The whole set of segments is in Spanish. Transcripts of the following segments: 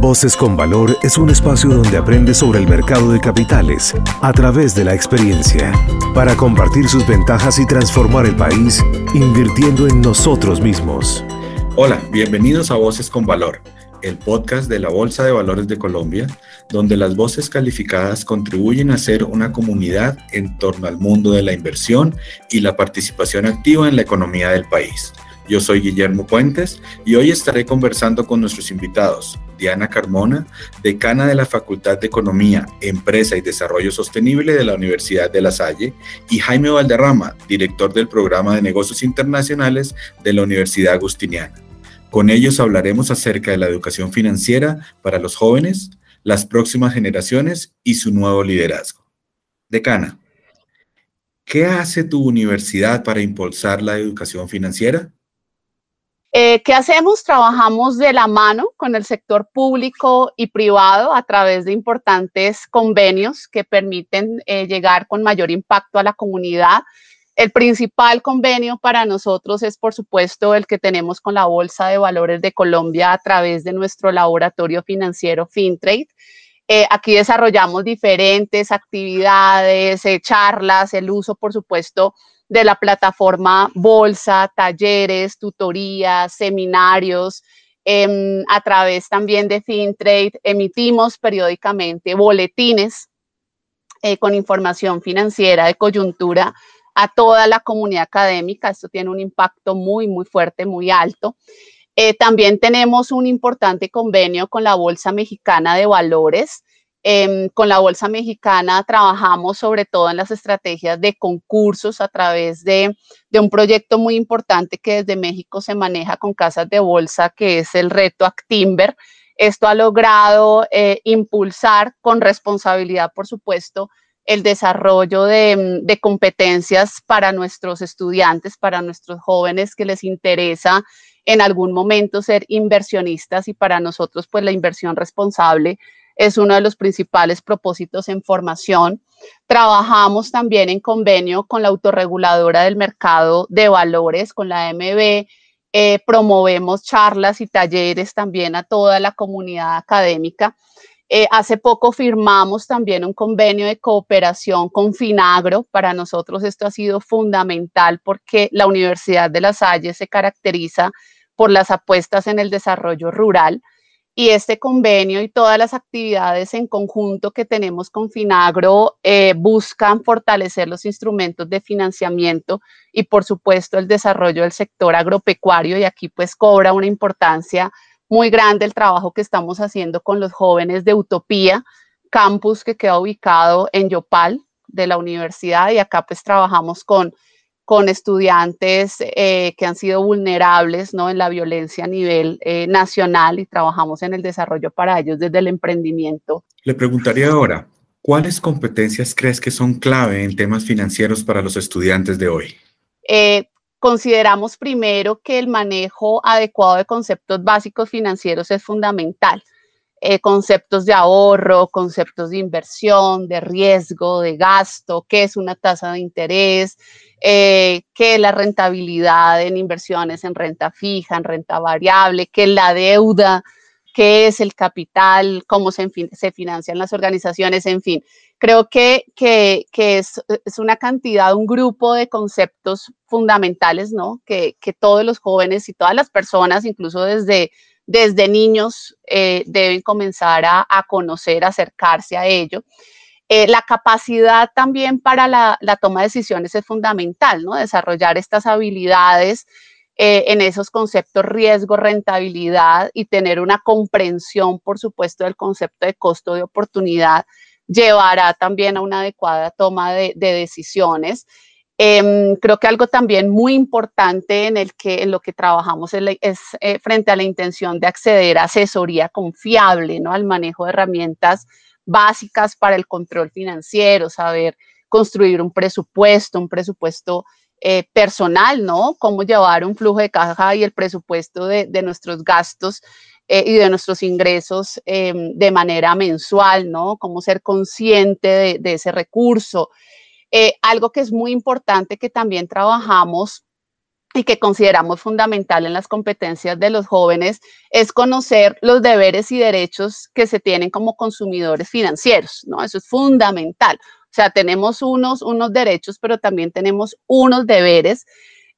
Voces con Valor es un espacio donde aprende sobre el mercado de capitales a través de la experiencia, para compartir sus ventajas y transformar el país invirtiendo en nosotros mismos. Hola, bienvenidos a Voces con Valor, el podcast de la Bolsa de Valores de Colombia, donde las voces calificadas contribuyen a ser una comunidad en torno al mundo de la inversión y la participación activa en la economía del país. Yo soy Guillermo Puentes y hoy estaré conversando con nuestros invitados, Diana Carmona, decana de la Facultad de Economía, Empresa y Desarrollo Sostenible de la Universidad de La Salle, y Jaime Valderrama, director del Programa de Negocios Internacionales de la Universidad Agustiniana. Con ellos hablaremos acerca de la educación financiera para los jóvenes, las próximas generaciones y su nuevo liderazgo. Decana, ¿qué hace tu universidad para impulsar la educación financiera? Eh, ¿Qué hacemos? Trabajamos de la mano con el sector público y privado a través de importantes convenios que permiten eh, llegar con mayor impacto a la comunidad. El principal convenio para nosotros es, por supuesto, el que tenemos con la Bolsa de Valores de Colombia a través de nuestro laboratorio financiero FinTrade. Eh, aquí desarrollamos diferentes actividades, charlas, el uso, por supuesto, de la plataforma Bolsa, talleres, tutorías, seminarios. Em, a través también de FinTrade emitimos periódicamente boletines eh, con información financiera de coyuntura a toda la comunidad académica. Esto tiene un impacto muy, muy fuerte, muy alto. Eh, también tenemos un importante convenio con la Bolsa Mexicana de Valores Em, con la Bolsa Mexicana trabajamos sobre todo en las estrategias de concursos a través de, un proyecto muy importante que desde México se maneja con casas de bolsa, que es el reto Actimber. Esto ha logrado eh, impulsar con responsabilidad, por supuesto, el desarrollo de, de, competencias para nuestros estudiantes, para nuestros jóvenes que les interesa en algún momento ser inversionistas y para nosotros, pues la inversión responsable es uno de los principales propósitos en formación. Trabajamos también en convenio con la autorreguladora del mercado de valores, con la MB. Eh, promovemos charlas y talleres también a toda la comunidad académica. Eh, hace poco firmamos también un convenio de cooperación con Finagro. Para nosotros esto ha sido fundamental porque la Universidad de La Salle se caracteriza por las apuestas en el desarrollo rural y este convenio y todas las actividades en conjunto que tenemos con Finagro eh, buscan fortalecer los instrumentos de financiamiento y por supuesto el desarrollo del sector agropecuario. Y aquí pues cobra una importancia muy grande el trabajo que estamos haciendo con los jóvenes de Utopía, campus que queda ubicado en Yopal de la universidad. Y acá pues trabajamos con con estudiantes eh, que han sido vulnerables ¿no? en la violencia a nivel eh, nacional y trabajamos en el desarrollo para ellos desde el emprendimiento. Le preguntaría ahora, ¿cuáles competencias crees que son clave en temas financieros para los estudiantes de hoy? Eh, consideramos primero que el manejo adecuado de conceptos básicos financieros es fundamental. Conceptos de ahorro, conceptos de inversión, de riesgo, de gasto, qué es una tasa de interés, eh, que la rentabilidad en inversiones en renta fija, en renta variable, que la deuda, qué es el capital, cómo se, se financian las organizaciones, en fin. Creo que, que, es, una cantidad, un grupo de conceptos fundamentales, ¿no? Que, todos los jóvenes y todas las personas, incluso desde, desde niños, eh, deben comenzar a, a conocer, acercarse a ello. Eh, la capacidad también para la, toma de decisiones es fundamental, ¿no? Desarrollar estas habilidades eh, en esos conceptos riesgo, rentabilidad y tener una comprensión, por supuesto, del concepto de costo de oportunidad llevará también a una adecuada toma de, decisiones. Em, creo que algo también muy importante en, el que, en lo que trabajamos es, eh, frente a la intención de acceder a asesoría confiable, ¿no? Al manejo de herramientas básicas para el control financiero, saber construir un presupuesto, un presupuesto eh, personal, ¿no? Cómo llevar un flujo de caja y el presupuesto de, nuestros gastos eh, y de nuestros ingresos em, de manera mensual, ¿no? Cómo ser consciente de, ese recurso. Eh, algo que es muy importante que también trabajamos y que consideramos fundamental en las competencias de los jóvenes es conocer los deberes y derechos que se tienen como consumidores financieros, ¿no? Eso es fundamental. O sea, tenemos unos, unos derechos, pero también tenemos unos deberes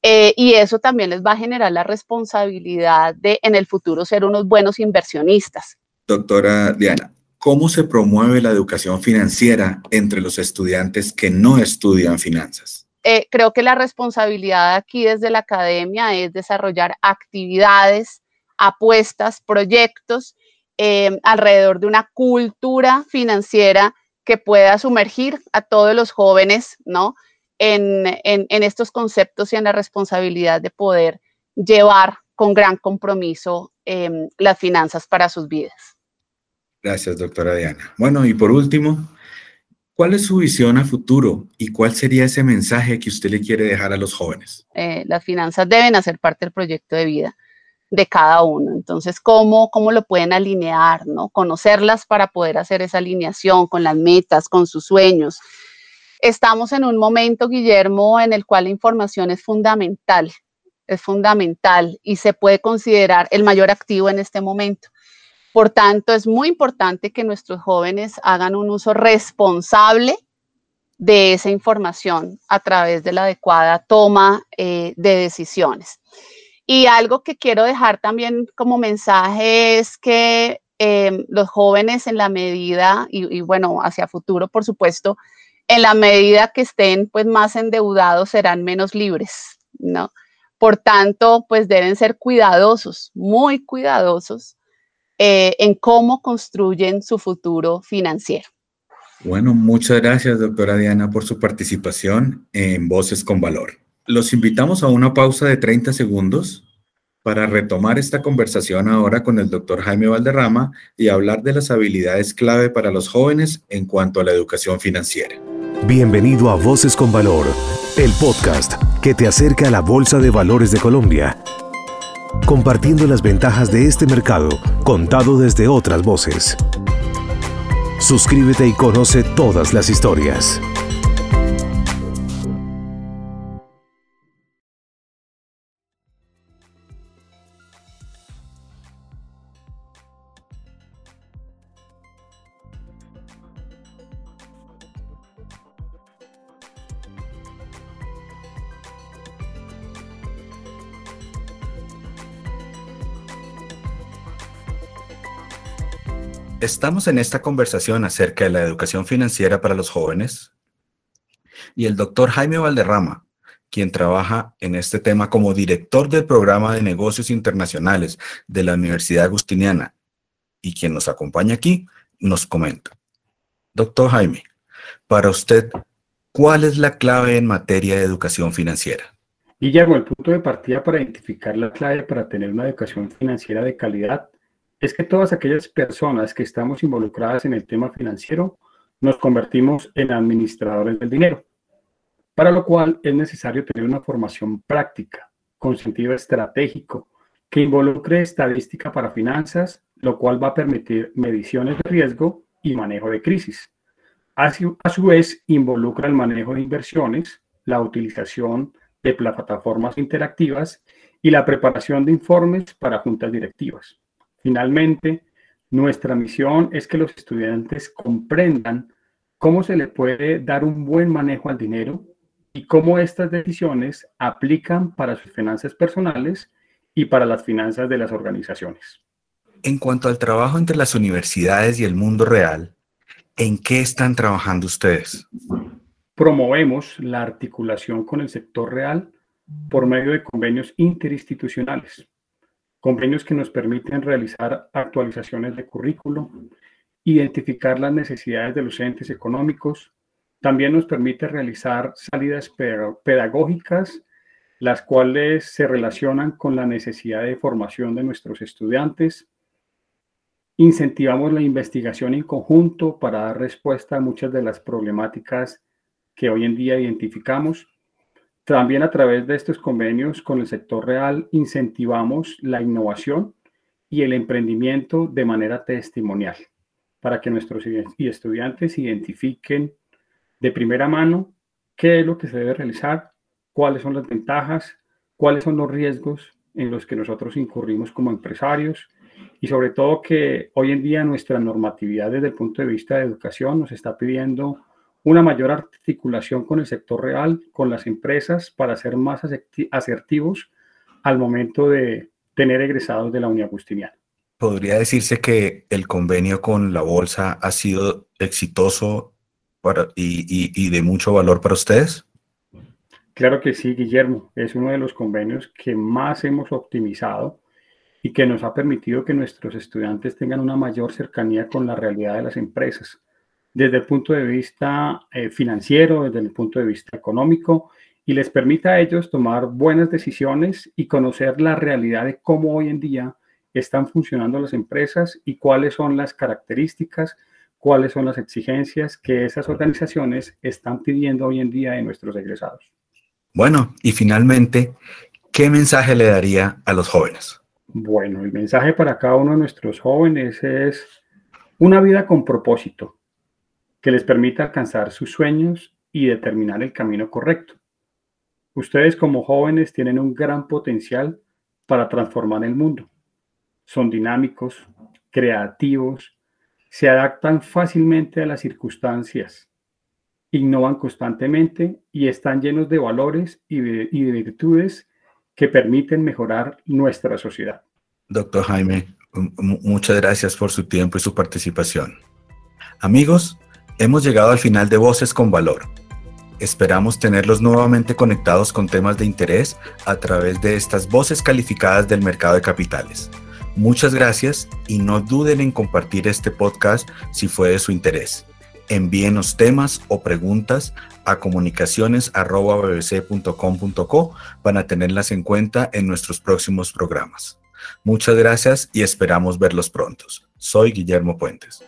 eh, y eso también les va a generar la responsabilidad de en el futuro ser unos buenos inversionistas. Doctora Diana, ¿cómo se promueve la educación financiera entre los estudiantes que no estudian finanzas? Eh, creo que la responsabilidad aquí desde la academia es desarrollar actividades, apuestas, proyectos eh, alrededor de una cultura financiera que pueda sumergir a todos los jóvenes, ¿no? En, estos conceptos y en la responsabilidad de poder llevar con gran compromiso em, las finanzas para sus vidas. Gracias, doctora Diana. Bueno, y por último, ¿Cuál es su visión a futuro y cuál sería ese mensaje que usted le quiere dejar a los jóvenes? Eh, las finanzas deben hacer parte del proyecto de vida de cada uno. Entonces, ¿cómo, ¿cómo lo pueden alinear? ¿no? Conocerlas para poder hacer esa alineación con las metas, con sus sueños. Estamos en un momento, Guillermo, en el cual la información es fundamental, es fundamental y se puede considerar el mayor activo en este momento. Por tanto, es muy importante que nuestros jóvenes hagan un uso responsable de esa información a través de la adecuada toma eh, de decisiones. Y algo que quiero dejar también como mensaje es que em, los jóvenes en la medida, y, y, bueno, hacia futuro, por supuesto, en la medida que estén pues más endeudados serán menos libres, ¿no? Por tanto, pues deben ser cuidadosos, muy cuidadosos eh, en cómo construyen su futuro financiero. Bueno, muchas gracias, doctora Diana, por su participación en Voces con Valor. Los invitamos a una pausa de 30 segundos para retomar esta conversación ahora con el doctor Jaime Valderrama y hablar de las habilidades clave para los jóvenes en cuanto a la educación financiera. Bienvenido a Voces con Valor, el podcast que te acerca a la Bolsa de Valores de Colombia compartiendo las ventajas de este mercado contado desde otras voces. Suscríbete y conoce todas las historias. Estamos en esta conversación acerca de la educación financiera para los jóvenes y el doctor Jaime Valderrama, quien trabaja en este tema como director del programa de negocios internacionales de la Universidad Agustiniana y quien nos acompaña aquí, nos comenta. Doctor Jaime, para usted, ¿cuál es la clave en materia de educación financiera? Guillermo, el punto de partida para identificar la clave para tener una educación financiera de calidad es que todas aquellas personas que estamos involucradas en el tema financiero nos convertimos en administradores del dinero, para lo cual es necesario tener una formación práctica, con sentido estratégico, que involucre estadística para finanzas, lo cual va a permitir mediciones de riesgo y manejo de crisis. A su, a su vez, involucra el manejo de inversiones, la utilización de plataformas interactivas y la preparación de informes para juntas directivas. Finalmente, nuestra misión es que los estudiantes comprendan cómo se le puede dar un buen manejo al dinero y cómo estas decisiones aplican para sus finanzas personales y para las finanzas de las organizaciones. En cuanto al trabajo entre las universidades y el mundo real, ¿en qué están trabajando ustedes? Promovemos la articulación con el sector real por medio de convenios interinstitucionales convenios que nos permiten realizar actualizaciones de currículo, identificar las necesidades de los entes económicos, también nos permite realizar salidas pedagógicas, las cuales se relacionan con la necesidad de formación de nuestros estudiantes. Incentivamos la investigación en conjunto para dar respuesta a muchas de las problemáticas que hoy en día identificamos también a través de estos convenios con el sector real incentivamos la innovación y el emprendimiento de manera testimonial para que nuestros estudiantes identifiquen de primera mano qué es lo que se debe realizar, cuáles son las ventajas, cuáles son los riesgos en los que nosotros incurrimos como empresarios y sobre todo que hoy en día nuestra normatividad desde el punto de vista de educación nos está pidiendo una mayor articulación con el sector real, con las empresas, para ser más asertivos al momento de tener egresados de la Unión Agustiniana. ¿Podría decirse que el convenio con la bolsa ha sido exitoso y, de mucho valor para ustedes? Claro que sí, Guillermo. Es uno de los convenios que más hemos optimizado y que nos ha permitido que nuestros estudiantes tengan una mayor cercanía con la realidad de las empresas, desde el punto de vista eh, financiero, desde el punto de vista económico, y les permita a ellos tomar buenas decisiones y conocer la realidad de cómo hoy en día están funcionando las empresas y cuáles son las características, cuáles son las exigencias que esas organizaciones están pidiendo hoy en día de nuestros egresados. Bueno, y finalmente, ¿qué mensaje le daría a los jóvenes? Bueno, el mensaje para cada uno de nuestros jóvenes es una vida con propósito que les permita alcanzar sus sueños y determinar el camino correcto. Ustedes como jóvenes tienen un gran potencial para transformar el mundo. Son dinámicos, creativos, se adaptan fácilmente a las circunstancias, innovan constantemente y están llenos de valores y de, virtudes que permiten mejorar nuestra sociedad. Doctor Jaime, muchas gracias por su tiempo y su participación. Amigos, hemos llegado al final de Voces con Valor. Esperamos tenerlos nuevamente conectados con temas de interés a través de estas voces calificadas del mercado de capitales. Muchas gracias y no duden en compartir este podcast si fue de su interés. Envíenos temas o preguntas a comunicaciones.bbc.com.co para tenerlas en cuenta en nuestros próximos programas. Muchas gracias y esperamos verlos pronto. Soy Guillermo Puentes.